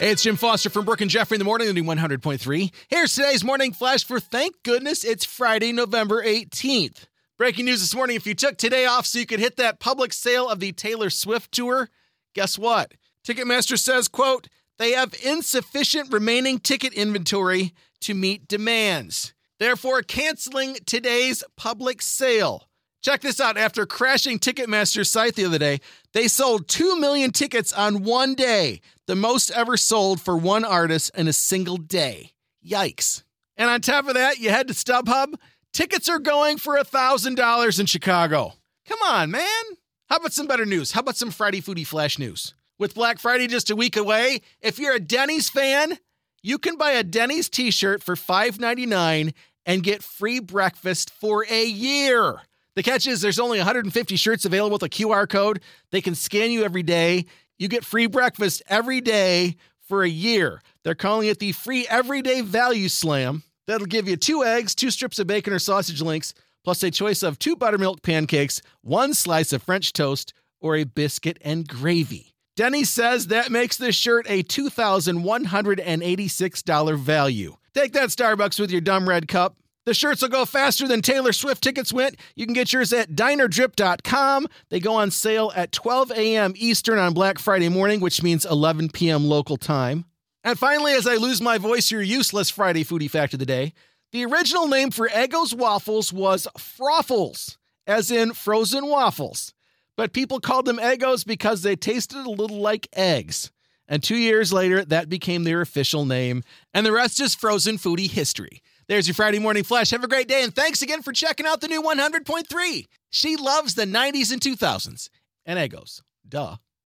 Hey, it's Jim Foster from Brooke and Jeffrey in the morning, the new 100.3. Here's today's morning flash for thank goodness it's Friday, November 18th. Breaking news this morning if you took today off so you could hit that public sale of the Taylor Swift tour, guess what? Ticketmaster says, quote, they have insufficient remaining ticket inventory to meet demands. Therefore, canceling today's public sale. Check this out. After crashing Ticketmaster's site the other day, they sold 2 million tickets on one day, the most ever sold for one artist in a single day. Yikes. And on top of that, you head to StubHub. Tickets are going for $1,000 in Chicago. Come on, man. How about some better news? How about some Friday Foodie Flash news? With Black Friday just a week away, if you're a Denny's fan, you can buy a Denny's t shirt for $5.99 and get free breakfast for a year. The catch is there's only 150 shirts available with a QR code. They can scan you every day. You get free breakfast every day for a year. They're calling it the free everyday value slam. That'll give you two eggs, two strips of bacon or sausage links, plus a choice of two buttermilk pancakes, one slice of French toast, or a biscuit and gravy. Denny says that makes this shirt a $2,186 value. Take that Starbucks with your dumb red cup. The shirts will go faster than Taylor Swift tickets went. You can get yours at dinerdrip.com. They go on sale at 12 a.m. Eastern on Black Friday morning, which means 11 p.m. local time. And finally, as I lose my voice, your useless Friday foodie fact of the day. The original name for Eggo's waffles was Froffles, as in frozen waffles. But people called them Eggos because they tasted a little like eggs. And two years later, that became their official name. And the rest is frozen foodie history. There's your Friday morning flash. Have a great day, and thanks again for checking out the new 100.3. She loves the 90s and 2000s and Eggos. Duh.